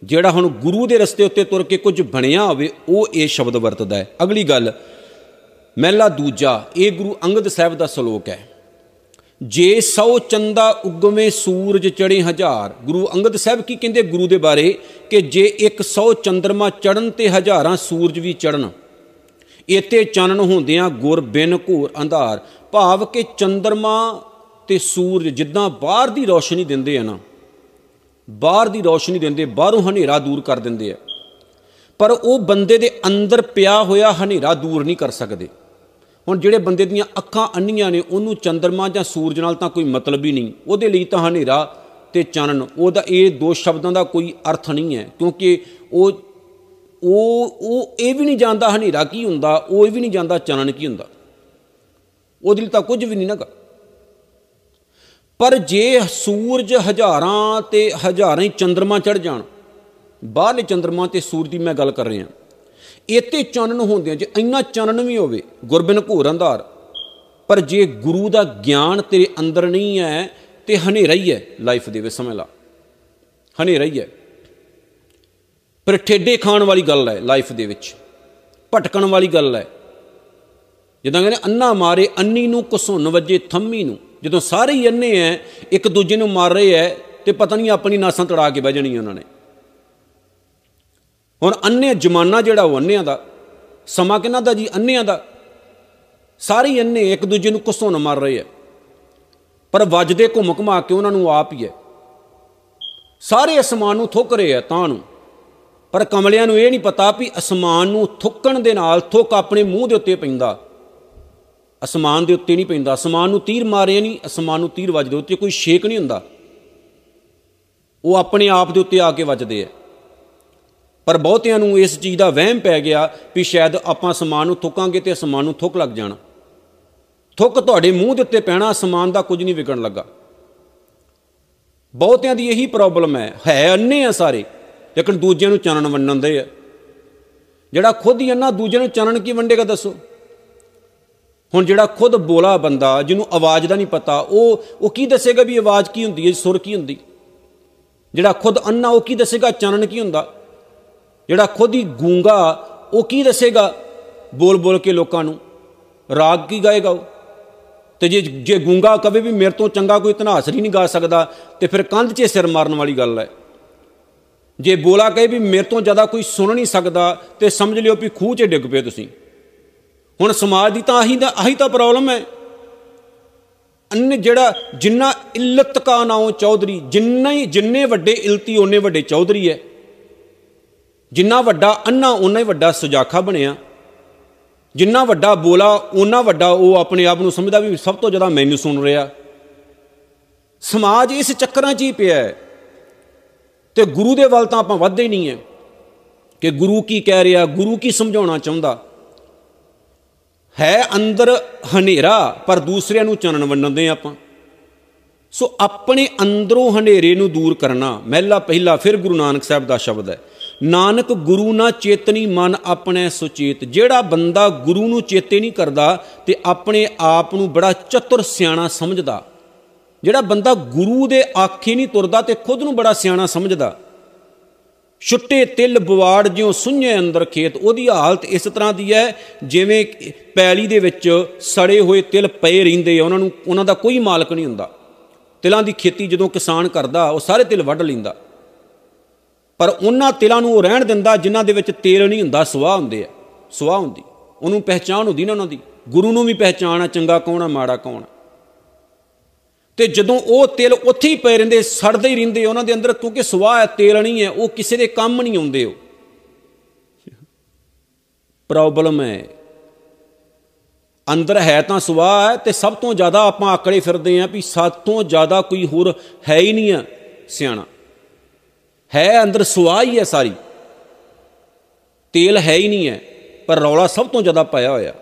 ਜਿਹੜਾ ਹੁਣ ਗੁਰੂ ਦੇ ਰਸਤੇ ਉੱਤੇ ਤੁਰ ਕੇ ਕੁਝ ਬਣਿਆ ਹੋਵੇ, ਉਹ ਇਹ ਸ਼ਬਦ ਵਰਤਦਾ ਹੈ। ਅਗਲੀ ਗੱਲ, ਮਹਿਲਾ ਦੂਜਾ, ਇਹ ਗੁਰੂ ਅੰਗਦ ਸਾਹਿਬ ਦਾ ਸ਼ਲੋਕ ਹੈ। ਜੇ ਸੌ ਚੰਦਾ ਉਗਵੇਂ ਸੂਰਜ ਚੜੇ ਹਜ਼ਾਰ। ਗੁਰੂ ਅੰਗਦ ਸਾਹਿਬ ਕੀ ਕਹਿੰਦੇ ਗੁਰੂ ਦੇ ਬਾਰੇ? ਕਿ ਜੇ ਇੱਕ ਸੌ ਚੰਦਰਮਾ ਚੜਨ ਤੇ ਹਜ਼ਾਰਾਂ ਸੂਰਜ ਵੀ ਚੜਨ ਇਤੇ ਚਾਨਣ ਹੁੰਦਿਆਂ ਗੁਰ ਬਿਨ ਘੋਰ ਅੰਧਾਰ। ਭਾਵ ਕਿ ਚੰਦਰਮਾ ਤੇ ਸੂਰਜ ਜਿੱਦਾਂ ਬਾਹਰ ਦੀ ਰੋਸ਼ਨੀ ਦਿੰਦੇ ਆ ਨਾ, ਬਾਹਰ ਦੀ ਰੋਸ਼ਨੀ ਦਿੰਦੇ, ਬਾਹਰੋਂ ਹਨੇਰਾ ਦੂਰ ਕਰ ਦਿੰਦੇ ਆ। ਪਰ ਉਹ ਬੰਦੇ ਦੇ ਅੰਦਰ ਪਿਆ ਹੋਇਆ ਹਨੇਰਾ ਦੂਰ ਨਹੀਂ ਕਰ ਸਕਦੇ। ਹੁਣ ਜਿਹੜੇ ਬੰਦੇ ਦੀਆਂ ਅੱਖਾਂ ਅੰਨੀਆਂ ਨੇ, ਉਹਨੂੰ ਚੰਦਰਮਾ ਜਾਂ ਸੂਰਜ ਨਾਲ ਤਾਂ ਕੋਈ ਮਤਲਬ ਹੀ ਨਹੀਂ। ਉਹਦੇ ਲਈ ਤਾਂ ਹਨੇਰਾ ਤੇ ਚਾਨਣ, ਉਹਦਾ ਇਹ ਦੋ ਸ਼ਬਦਾਂ ਦਾ ਕੋਈ ਅਰਥ ਨਹੀਂ ਹੈ, ਕਿਉਂਕਿ ਉਹ ਉਹ ਉਹ ਇਹ ਵੀ ਨਹੀਂ ਜਾਣਦਾ ਹਨੇਰਾ ਕੀ ਹੁੰਦਾ, ਉਹ ਇਹ ਵੀ ਨਹੀਂ ਜਾਣਦਾ ਚਾਨਣ ਕੀ ਹੁੰਦਾ। ਉਹਦੇ ਲਈ ਤਾਂ ਕੁਝ ਵੀ ਨਹੀਂ ਨਾ ਪਰ ਜੇ ਸੂਰਜ ਹਜ਼ਾਰਾਂ ਤੇ ਹਜ਼ਾਰਾਂ ਹੀ ਚੰਦਰਮਾ ਚੜ ਜਾਣ, ਬਾਹਰਲੇ ਚੰਦਰਮਾ ਤੇ ਸੂਰਜ ਦੀ ਮੈਂ ਗੱਲ ਕਰ ਰਿਹਾ। ਇਤੇ ਚਾਨਣ ਹੁੰਦੇ ਜੇ ਇੰਨਾ ਚਾਨਣ ਵੀ ਹੋਵੇ, ਗੁਰਬਿਨ ਘੋਰ ਅੰਧਾਰ ਪਰ ਜੇ ਗੁਰੂ ਦਾ ਗਿਆਨ ਤੇਰੇ ਅੰਦਰ ਨਹੀਂ ਹੈ, ਤੇ ਹਨੇਰਾ ਹੀ ਹੈ ਲਾਈਫ ਦੇ ਵਿੱਚ, ਸਮਝ ਲਾ। ਹਨੇਰਾ ਹੀ ਹੈ। ਪਰ ਠੇਡੇ ਖਾਣ ਵਾਲੀ ਗੱਲ ਹੈ ਲਾਈਫ ਦੇ ਵਿੱਚ, ਭਟਕਣ ਵਾਲੀ ਗੱਲ ਹੈ। ਜਦੋਂ ਕਹਿੰਦੇ, ਅੰਨਾ ਮਾਰੇ, ਅੰਨੀ ਨੂੰ ਕਸੁੰਨ ਵੱਜੇ ਥੰਮੀ ਨੂੰ। ਜਦੋਂ ਸਾਰੇ ਹੀ ਅੰਨੇ ਐ ਇੱਕ ਦੂਜੇ ਨੂੰ ਮਾਰ ਰਹੇ ਐ ਤੇ ਪਤਾ ਨਹੀਂ ਆਪਣੀ ਨਾਸਾਂ ਤੜਾ ਕੇ ਬਹਿ ਜਾਣੀ ਉਹਨਾਂ ਨੇ। ਹੁਣ ਅੰਨੇ ਜਮਾਨਾ ਜਿਹੜਾ ਉਹ ਅੰਨਿਆਂ ਦਾ, ਸਮਾਂ ਕਿਹਨਾਂ ਦਾ ਜੀ? ਅੰਨਿਆਂ ਦਾ। ਸਾਰੇ ਅੰਨੇ ਇੱਕ ਦੂਜੇ ਨੂੰ ਕਸੁੰਨ ਮਾਰ ਰਹੇ ਐ ਪਰ ਵੱਜਦੇ ਘੁੰਮ ਘਮਾ ਕੇ ਉਹਨਾਂ ਨੂੰ ਆਪ ਹੀ ਐ ਸਾਰੇ ਅਸਮਾਨ ਨੂੰ ਥੁੱਕ ਰਹੇ ਐ ਤਾਂ ਨੂੰ। ਪਰ ਕਮਲਿਆਂ ਨੂੰ ਇਹ ਨਹੀਂ ਪਤਾ ਵੀ ਅਸਮਾਨ ਨੂੰ ਥੁੱਕਣ ਦੇ ਨਾਲ ਥੁੱਕ ਆਪਣੇ ਮੂੰਹ ਦੇ ਉੱਤੇ ਪੈਂਦਾ। ਅਸਮਾਨ ਦੇ ਉੱਤੇ ਨਹੀਂ ਪੈਂਦਾ। ਅਸਮਾਨ ਨੂੰ ਤੀਰ ਮਾਰਿਆ ਨਹੀਂ, ਅਸਮਾਨ ਨੂੰ ਤੀਰ ਵੱਜਦੇ ਉੱਤੇ ਕੋਈ ਛੇਕ ਨਹੀਂ ਹੁੰਦਾ। ਉਹ ਆਪਣੇ ਆਪ ਦੇ ਉੱਤੇ ਆ ਕੇ ਵੱਜਦੇ ਆ। ਪਰ ਬਹੁਤਿਆਂ ਨੂੰ ਇਸ ਚੀਜ਼ ਦਾ ਵਹਿਮ ਪੈ ਗਿਆ ਵੀ ਸ਼ਾਇਦ ਆਪਾਂ ਅਸਮਾਨ ਨੂੰ ਥੁੱਕਾਂਗੇ ਤੇ ਅਸਮਾਨ ਨੂੰ ਥੁੱਕ ਲੱਗ ਜਾਣਾ। ਥੁੱਕ ਤੁਹਾਡੇ ਮੂੰਹ ਦੇ ਉੱਤੇ ਪੈਣਾ, ਸਮਾਨ ਦਾ ਕੁਝ ਨਹੀਂ ਵਿਗੜਨ ਲੱਗਾ। ਬਹੁਤਿਆਂ ਦੀ ਇਹੀ ਪ੍ਰੋਬਲਮ ਹੈ। ਹੈ ਅੰਨੇ ਆ ਸਾਰੇ, ਲੇਕਿਨ ਦੂਜਿਆਂ ਨੂੰ ਚਾਨਣ ਵੰਡਣ ਦੇ ਆ। ਜਿਹੜਾ ਖੁਦ ਹੀ ਅੰਨਾ, ਦੂਜਿਆਂ ਨੂੰ ਚਾਨਣ ਕੀ ਵੰਡੇਗਾ ਦੱਸੋ? ਹੁਣ ਜਿਹੜਾ ਖੁਦ ਬੋਲਾ ਬੰਦਾ, ਜਿਹਨੂੰ ਆਵਾਜ਼ ਦਾ ਨਹੀਂ ਪਤਾ, ਉਹ ਉਹ ਕੀ ਦੱਸੇਗਾ ਵੀ ਆਵਾਜ਼ ਕੀ ਹੁੰਦੀ ਹੈ, ਸੁਰ ਕੀ ਹੁੰਦੀ? ਜਿਹੜਾ ਖੁਦ ਅੰਨਾ, ਉਹ ਕੀ ਦੱਸੇਗਾ, ਚਾਨਣ ਕੀ ਹੁੰਦਾ? ਜਿਹੜਾ ਖੁਦ ਹੀ ਗੂੰਗਾ, ਉਹ ਕੀ ਦੱਸੇਗਾ? ਬੋਲ ਬੋਲ ਕੇ ਲੋਕਾਂ ਨੂੰ। ਰਾਗ ਕੀ ਗਾਏਗਾ ਉਹ? ਤੇ ਜੇ ਜੇ ਗੂੰਗਾ ਕਵੇ ਵੀ ਮੇਰੇ ਤੋਂ ਚੰਗਾ ਕੋਈ ਤਨਾਸਰੀ ਨਹੀਂ ਗਾ ਸਕਦਾ, ਤੇ ਫਿਰ ਕੰਧ 'ਚ ਸਿਰ ਮਾਰਨ ਵਾਲੀ ਗੱਲ ਹੈ। ਜੇ ਬੋਲਾ ਕਹੇ ਵੀ ਮੇਰੇ ਤੋਂ ਜ਼ਿਆਦਾ ਕੋਈ ਸੁਣ ਨਹੀਂ ਸਕਦਾ, ਤੇ ਸਮਝ ਲਿਓ ਵੀ ਖੂਹ 'ਚ ਡਿੱਗ ਪਏ ਤੁਸੀਂ। ਹੁਣ ਸਮਾਜ ਦੀ ਤਾਂ ਆਹੀ ਦਾ, ਆਹੀ ਤਾਂ ਪ੍ਰੋਬਲਮ ਹੈ। ਅੰਨ ਜਿਹੜਾ ਜਿੰਨਾ ਇਲਤ ਕਾ ਨਾਉ ਚੌਧਰੀ, ਜਿੰਨਾ ਹੀ, ਜਿੰਨੇ ਵੱਡੇ ਇਲਤੀ, ਉਹਨੇ ਵੱਡੇ ਚੌਧਰੀ ਹੈ। ਜਿੰਨਾ ਵੱਡਾ ਅੰਨਾ ਉਹਨਾਂ ਹੀ ਵੱਡਾ ਸੁਜਾਖਾ ਬਣਿਆ। ਜਿੰਨਾ ਵੱਡਾ ਬੋਲਾ ਉਹਨਾਂ ਵੱਡਾ ਉਹ ਆਪਣੇ ਆਪ ਨੂੰ ਸਮਝਦਾ ਵੀ ਸਭ ਤੋਂ ਜ਼ਿਆਦਾ ਮੈਨੂੰ ਸੁਣ ਰਿਹਾ। ਸਮਾਜ ਇਸ ਚੱਕਰਾਂ 'ਚ ਹੀ ਪਿਆ ਹੈ ਤੇ ਗੁਰੂ ਦੇ ਵੱਲ ਤਾਂ ਆਪਾਂ ਵੱਧਦੇ ਨਹੀਂ ਹੈ ਕਿ ਗੁਰੂ ਕੀ ਕਹਿ ਰਿਹਾ, ਗੁਰੂ ਕੀ ਸਮਝਾਉਣਾ ਚਾਹੁੰਦਾ। ਹੈ ਅੰਦਰ ਹਨੇਰਾ, ਪਰ ਦੂਸਰਿਆਂ ਨੂੰ ਚਾਨਣ ਵੰਡਦੇ ਆਪਾਂ। ਸੋ ਆਪਣੇ ਅੰਦਰੋਂ ਹਨੇਰੇ ਨੂੰ ਦੂਰ ਕਰਨਾ, ਮਹਿਲਾ ਪਹਿਲਾ, ਫਿਰ ਗੁਰੂ ਨਾਨਕ ਸਾਹਿਬ ਦਾ ਸ਼ਬਦ ਹੈ। ਨਾਨਕ ਗੁਰੂ ਨਾ ਚੇਤਨੀ ਮਨ ਆਪਣੇ ਸੁਚੇਤ। ਜਿਹੜਾ ਬੰਦਾ ਗੁਰੂ ਨੂੰ ਚੇਤੇ ਨਹੀਂ ਕਰਦਾ ਤੇ ਆਪਣੇ ਆਪ ਨੂੰ ਬੜਾ ਚਤੁਰ ਸਿਆਣਾ ਸਮਝਦਾ। ਜਿਹੜਾ ਬੰਦਾ ਗੁਰੂ ਦੇ ਆਖੇ ਨਹੀਂ ਤੁਰਦਾ ਤੇ ਖੁਦ ਨੂੰ ਬੜਾ ਸਿਆਣਾ ਸਮਝਦਾ। ਛੁੱਟੇ ਤਿਲ ਬਵਾੜ ਜਿਉ ਸੁੰਝੇ ਅੰਦਰ ਖੇਤ। ਉਹਦੀ ਹਾਲਤ ਇਸ ਤਰ੍ਹਾਂ ਦੀ ਹੈ, ਜਿਵੇਂ ਪੈਲੀ ਦੇ ਵਿੱਚ ਸੜੇ ਹੋਏ ਤਿਲ ਪਏ ਰਹਿੰਦੇ ਆ, ਉਹਨਾਂ ਨੂੰ, ਉਹਨਾਂ ਦਾ ਕੋਈ ਮਾਲਕ ਨਹੀਂ ਹੁੰਦਾ। ਤਿਲਾਂ ਦੀ ਖੇਤੀ ਜਦੋਂ ਕਿਸਾਨ ਕਰਦਾ, ਉਹ ਸਾਰੇ ਤਿਲ ਵੱਢ ਲੈਂਦਾ। ਪਰ ਉਹਨਾਂ ਤਿਲਾਂ ਨੂੰ ਉਹ ਰਹਿਣ ਦਿੰਦਾ ਜਿਨ੍ਹਾਂ ਦੇ ਵਿੱਚ ਤੇਲ ਨਹੀਂ ਹੁੰਦਾ ਸਵਾਹ ਹੁੰਦੇ ਆ ਸਵਾਹ ਹੁੰਦੀ। ਉਹਨੂੰ ਪਹਿਚਾਨ ਹੁੰਦੀ ਨਾ ਉਹਨਾਂ ਦੀ। ਗੁਰੂ ਨੂੰ ਵੀ ਪਹਿਚਾਨ ਆ, ਚੰਗਾ ਕੌਣ ਆ, ਮਾੜਾ ਕੌਣ ਆ। ਤੇ ਜਦੋਂ ਉਹ ਤੇਲ ਉੱਥੇ ਹੀ ਪਏ ਰਹਿੰਦੇ, ਸੜਦੇ ਹੀ ਰਹਿੰਦੇ, ਉਹਨਾਂ ਦੇ ਅੰਦਰ ਕਿਉਂਕਿ ਸਵਾਹ ਹੈ, ਤੇਲ ਨਹੀਂ ਹੈ, ਉਹ ਕਿਸੇ ਦੇ ਕੰਮ ਨਹੀਂ ਆਉਂਦੇ ਉਹ। ਪ੍ਰੋਬਲਮ ਹੈ। ਅੰਦਰ ਹੈ ਤਾਂ ਸਵਾਹ ਹੈ ਤੇ ਸਭ ਤੋਂ ਜ਼ਿਆਦਾ ਆਪਾਂ ਆਕੜੇ ਫਿਰਦੇ ਆਂ ਵੀ ਸਭ ਤੋਂ ਜ਼ਿਆਦਾ ਕੋਈ ਹੋਰ ਹੈ ਹੀ ਨਹੀਂ ਆ ਸਿਆਣਾ। ਹੈ ਅੰਦਰ ਸਵਾਹ ਹੀ ਹੈ ਸਾਰੀ। ਤੇਲ ਹੈ ਹੀ ਨਹੀਂ ਹੈ, ਪਰ ਰੌਲਾ ਸਭ ਤੋਂ ਜ਼ਿਆਦਾ ਪਾਇਆ ਹੋਇਆ।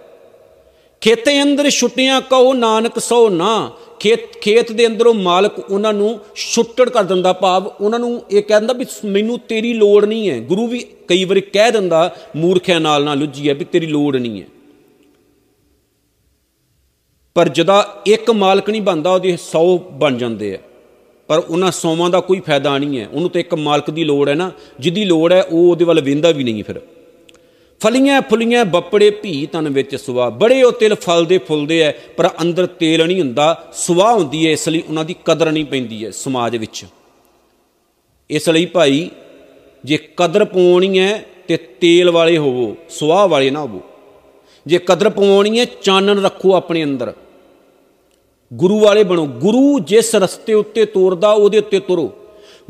ਖੇਤੇ ਅੰਦਰ ਛੁੱਟੀਆਂ ਕਹੋ ਨਾਨਕ ਸੋ ਨਾ, ਖੇਤ ਖੇਤ ਦੇ ਅੰਦਰੋਂ ਮਾਲਕ ਉਹਨਾਂ ਨੂੰ ਛੁੱਟੜ ਕਰ ਦਿੰਦਾ ਭਾਵ, ਉਹਨਾਂ ਨੂੰ ਇਹ ਕਹਿੰਦਾ ਵੀ ਮੈਨੂੰ ਤੇਰੀ ਲੋੜ ਨਹੀਂ ਹੈ। ਗੁਰੂ ਵੀ ਕਈ ਵਾਰੀ ਕਹਿ ਦਿੰਦਾ, ਮੂਰਖਿਆਂ ਨਾਲ ਨਾ ਲੁੱਜੀ ਹੈ ਵੀ ਤੇਰੀ ਲੋੜ ਨਹੀਂ ਹੈ। ਪਰ ਜਦਾ ਇੱਕ ਮਾਲਕ ਨਹੀਂ ਬਣਦਾ, ਉਹਦੇ 100 ਬਣ ਜਾਂਦੇ ਆ। ਪਰ ਉਹਨਾਂ ਸੌਵਾਂ ਦਾ ਕੋਈ ਫਾਇਦਾ ਨਹੀਂ ਹੈ। ਉਹਨੂੰ ਤੇ ਇੱਕ ਮਾਲਕ ਦੀ ਲੋੜ ਹੈ ਨਾ। ਜਿਹਦੀ ਲੋੜ ਹੈ, ਉਹ ਉਹਦੇ ਵੱਲ ਵੇਂਦਾ ਵੀ ਨਹੀਂ ਫਿਰ। ਫਲੀਆਂ ਫੁਲੀਆਂ ਬੱਪੜੇ ਭੀ ਤਨ ਵਿੱਚ ਸੁਆ। ਬੜੇ ਉਹ ਤਿਲ ਫਲਦੇ ਫੁੱਲਦੇ ਐ, ਪਰ ਅੰਦਰ ਤੇਲ ਨਹੀਂ ਹੁੰਦਾ। ਸੁਆ ਹੁੰਦੀ ਐ, ਇਸ ਲਈ ਉਹਨਾਂ ਦੀ ਕਦਰ ਨਹੀਂ ਪੈਂਦੀ ਐ ਸਮਾਜ ਵਿੱਚ। ਇਸ ਲਈ ਭਾਈ, ਜੇ ਕਦਰ ਪਾਉਣੀ ਐ, ਤੇ ਤੇਲ ਵਾਲੇ ਹੋਵੋ, ਸੁਆ ਵਾਲੇ ਨਾ ਹੋਵੋ। ਜੇ ਕਦਰ ਪਾਉਣੀ ਐ, ਚਾਨਣ ਰੱਖੋ ਆਪਣੇ ਅੰਦਰ। ਗੁਰੂ ਵਾਲੇ ਬਣੋ। ਗੁਰੂ ਜਿਸ ਰਸਤੇ ਉੱਤੇ ਤੋਰਦਾ, ਉਹਦੇ ਉੱਤੇ ਤੁਰੋ।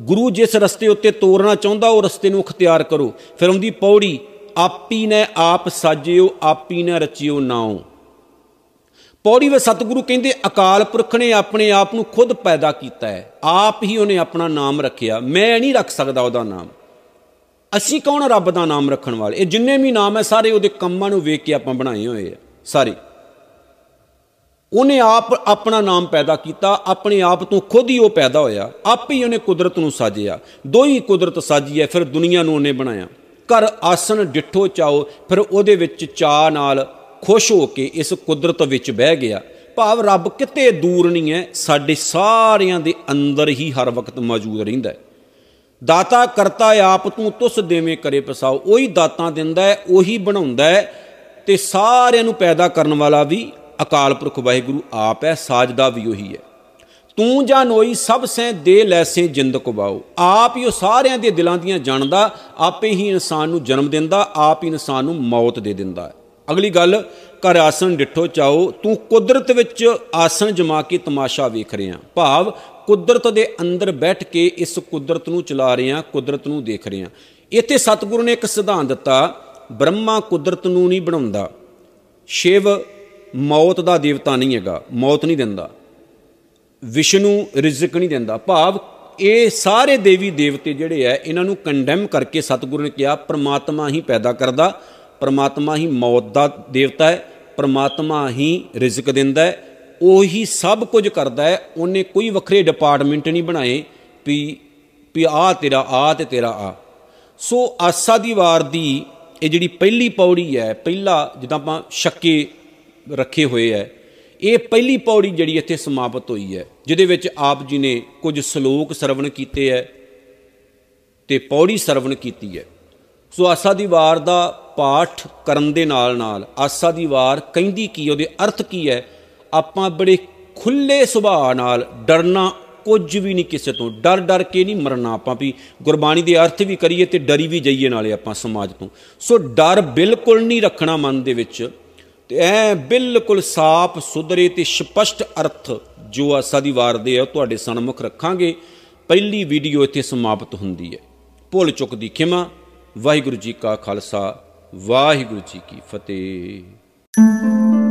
ਗੁਰੂ ਜਿਸ ਰਸਤੇ ਉੱਤੇ ਤੋਰਨਾ ਚਾਹੁੰਦਾ, ਉਹ ਰਸਤੇ ਨੂੰ ਅਖਤਿਆਰ ਕਰੋ। ਫਿਰ ਉਹਦੀ ਪੌੜੀ, ਆਪੀ ਨੇ ਆਪ ਸਾਜਿਓ, ਆਪੀ ਨੇ ਰਚਿਓ ਨਾਉ। ਪੌੜੀ ਵਿੱਚ ਸਤਿਗੁਰੂ ਕਹਿੰਦੇ, ਅਕਾਲ ਪੁਰਖ ਨੇ ਆਪਣੇ ਆਪ ਨੂੰ ਖੁਦ ਪੈਦਾ ਕੀਤਾ ਹੈ। ਆਪ ਹੀ ਉਹਨੇ ਆਪਣਾ ਨਾਮ ਰੱਖਿਆ। ਮੈਂ ਨਹੀਂ ਰੱਖ ਸਕਦਾ ਉਹਦਾ ਨਾਮ। ਅਸੀਂ ਕੌਣ ਰੱਬ ਦਾ ਨਾਮ ਰੱਖਣ ਵਾਲੇ? ਇਹ ਜਿੰਨੇ ਵੀ ਨਾਮ ਹੈ, ਸਾਰੇ ਉਹਦੇ ਕੰਮਾਂ ਨੂੰ ਵੇਖ ਕੇ ਆਪਾਂ ਬਣਾਏ ਹੋਏ ਆ। ਸਾਰੇ। ਉਹਨੇ ਆਪ ਆਪਣਾ ਨਾਮ ਪੈਦਾ ਕੀਤਾ, ਆਪਣੇ ਆਪ ਤੋਂ ਖੁਦ ਹੀ ਉਹ ਪੈਦਾ ਹੋਇਆ, ਆਪ ਹੀ ਉਹਨੇ ਕੁਦਰਤ ਨੂੰ ਸਾਜਿਆ। ਦੋ ਹੀ ਕੁਦਰਤ ਸਾਜੀ ਹੈ, ਫਿਰ ਦੁਨੀਆ ਨੂੰ ਉਹਨੇ ਬਣਾਇਆ। ਕਰ ਆਸਨ ਡਿੱਠੋ ਚਾਓ, ਫਿਰ ਉਹਦੇ ਵਿੱਚ ਚਾ ਨਾਲ ਖੁਸ਼ ਹੋ ਕੇ ਇਸ ਕੁਦਰਤ ਵਿੱਚ ਬਹਿ ਗਿਆ। ਭਾਵ ਰੱਬ ਕਿਤੇ ਦੂਰ ਨਹੀਂ ਹੈ, ਸਾਡੇ ਸਾਰਿਆਂ ਦੇ ਅੰਦਰ ਹੀ ਹਰ ਵਕਤ ਮੌਜੂਦ ਰਹਿੰਦਾ ਹੈ। ਦਾਤਾ ਕਰਤਾ ਆਪ ਤੂੰ ਤੁਸ ਦੇਵੇਂ ਕਰੇ ਪਸਾਓ। ਉਹੀ ਦਾਤਾਂ ਦਿੰਦਾ ਹੈ, ਉਹੀ ਬਣਾਉਂਦਾ ਹੈ ਤੇ ਸਾਰਿਆਂ ਨੂੰ ਪੈਦਾ ਕਰਨ ਵਾਲਾ ਵੀ ਅਕਾਲ ਪੁਰਖ ਵਾਹਿਗੁਰੂ ਆਪ ਹੈ, ਸਾਜਦਾ ਵੀ ਉਹੀ ਹੈ। ਤੂੰ ਜਾਣੋਈ ਸਭ ਸੈ ਦੇ ਲੈਸੇ ਜਿੰਦ ਕੁਬਾਓ। ਆਪ ਹੀ ਉਹ ਸਾਰਿਆਂ ਦੇ ਦਿਲਾਂ ਦੀਆਂ ਜਾਣਦਾ, ਆਪੇ ਹੀ ਇਨਸਾਨ ਨੂੰ ਜਨਮ ਦਿੰਦਾ, ਆਪ ਹੀ ਇਨਸਾਨ ਨੂੰ ਮੌਤ ਦੇ ਦਿੰਦਾ ਹੈ। ਅਗਲੀ ਗੱਲ ਕਰ ਆਸਨ ਡਿੱਠੋ ਚਾਓ, ਤੂੰ ਕੁਦਰਤ ਵਿੱਚ ਆਸਨ ਜਮਾ ਕੇ ਤਮਾਸ਼ਾ ਵੇਖ ਰਿਹਾ। ਭਾਵ, ਕੁਦਰਤ ਦੇ ਅੰਦਰ ਬੈਠ ਕੇ ਇਸ ਕੁਦਰਤ ਨੂੰ ਚਲਾ ਰਿਹਾ, ਕੁਦਰਤ ਨੂੰ ਦੇਖ ਰਿਹਾ। ਇੱਥੇ ਸਤਿਗੁਰੂ ਨੇ ਇੱਕ ਸਿਧਾਂਤ ਦਿੱਤਾ, ਬ੍ਰਹਮਾ ਕੁਦਰਤ ਨੂੰ ਨਹੀਂ ਬਣਾਉਂਦਾ। ਸ਼ਿਵ ਮੌਤ ਦਾ ਦੇਵਤਾ ਨਹੀਂ ਹੈਗਾ, ਮੌਤ ਨਹੀਂ ਦਿੰਦਾ। ਵਿਸ਼ਨੂੰ ਰਿਜ਼ਕ ਨਹੀਂ ਦਿੰਦਾ। ਭਾਵ ਇਹ ਸਾਰੇ ਦੇਵੀ ਦੇਵਤੇ ਜਿਹੜੇ ਆ ਇਹਨਾਂ ਨੂੰ ਕੰਡੈਮ ਕਰਕੇ ਸਤਿਗੁਰੂ ਨੇ ਕਿਹਾ, ਪ੍ਰਮਾਤਮਾ ਹੀ ਪੈਦਾ ਕਰਦਾ, ਪ੍ਰਮਾਤਮਾ ਹੀ ਮੌਤ ਦਾ ਦੇਵਤਾ ਹੈ ਪ੍ਰਮਾਤਮਾ ਹੀ ਰਿਜ਼ਕ ਦਿੰਦਾ ਹੈ ਉਹੀ ਸਭ ਕੁਝ ਕਰਦਾ ਹੈ ਉਹਨੇ ਕੋਈ ਵੱਖਰੇ ਡਿਪਾਰਟਮੈਂਟ ਨਹੀਂ ਬਣਾਏ ਵੀ ਵੀ ਆ ਤੇਰਾ, ਆ ਤੇ ਤੇਰਾ, ਆ। ਸੋ ਆਸਾ ਦੀ ਵਾਰ ਦੀ ਇਹ ਜਿਹੜੀ ਪਹਿਲੀ ਪੌੜੀ ਹੈ ਪਹਿਲਾ ਜਿੱਦਾਂ ਆਪਾਂ ਛੱਕੇ ਰੱਖੇ ਹੋਏ ਹੈ। ਇਹ ਪਹਿਲੀ ਪੌੜੀ ਜਿਹੜੀ ਇੱਥੇ ਸਮਾਪਤ ਹੋਈ ਹੈ, ਜਿਹਦੇ ਵਿੱਚ ਆਪ ਜੀ ਨੇ ਕੁਝ ਸ਼ਲੋਕ ਸਰਵਣ ਕੀਤੇ ਹੈ ਤੇ ਪੌੜੀ ਸਰਵਣ ਕੀਤੀ ਹੈ। ਸੋ ਆਸਾ ਦੀ ਵਾਰ ਦਾ ਪਾਠ ਕਰਨ ਦੇ ਨਾਲ ਨਾਲ ਆਸਾ ਦੀ ਵਾਰ ਕਹਿੰਦੀ ਕੀ ਉਹਦੇ ਅਰਥ ਕੀ ਹੈ? ਆਪਾਂ ਬੜੇ ਖੁੱਲੇ ਸੁਭਾਅ ਨਾਲ ਡਰਨਾ ਕੁਝ ਵੀ ਨਹੀਂ ਕਿਸੇ ਤੋਂ। ਡਰ ਡਰ ਕੇ ਨਹੀਂ ਮਰਨਾ ਆਪਾਂ ਵੀ। ਗੁਰਬਾਣੀ ਦੇ ਅਰਥ ਵੀ ਕਰੀਏ ਤੇ ਡਰੀ ਵੀ ਜਾਈਏ ਨਾਲੇ ਆਪਾਂ ਸਮਾਜ ਤੋਂ। ਸੋ ਡਰ ਬਿਲਕੁਲ ਨਹੀਂ ਰੱਖਣਾ ਮਨ ਦੇ ਵਿੱਚ। ਤੇ ਐ ਬਿਲਕੁਲ ਸਾਫ਼, ਸੁਧਰੇ ਤੇ ਸਪਸ਼ਟ ਅਰਥ ਜੋ ਆਸਾ ਦੀ ਵਾਰ ਦੇ ਆ ਤੁਹਾਡੇ ਸਨਮੁਖ ਰੱਖਾਂਗੇ। ਪਹਿਲੀ ਵੀਡੀਓ ਇੱਥੇ ਸਮਾਪਤ ਹੁੰਦੀ ਹੈ। ਭੁੱਲ ਚੁੱਕ ਦੀ ਖਿਮਾ। ਵਾਹਿਗੁਰੂ ਜੀ ਕਾ ਖਾਲਸਾ, ਵਾਹਿਗੁਰੂ ਜੀ ਕੀ ਫਤਿਹ।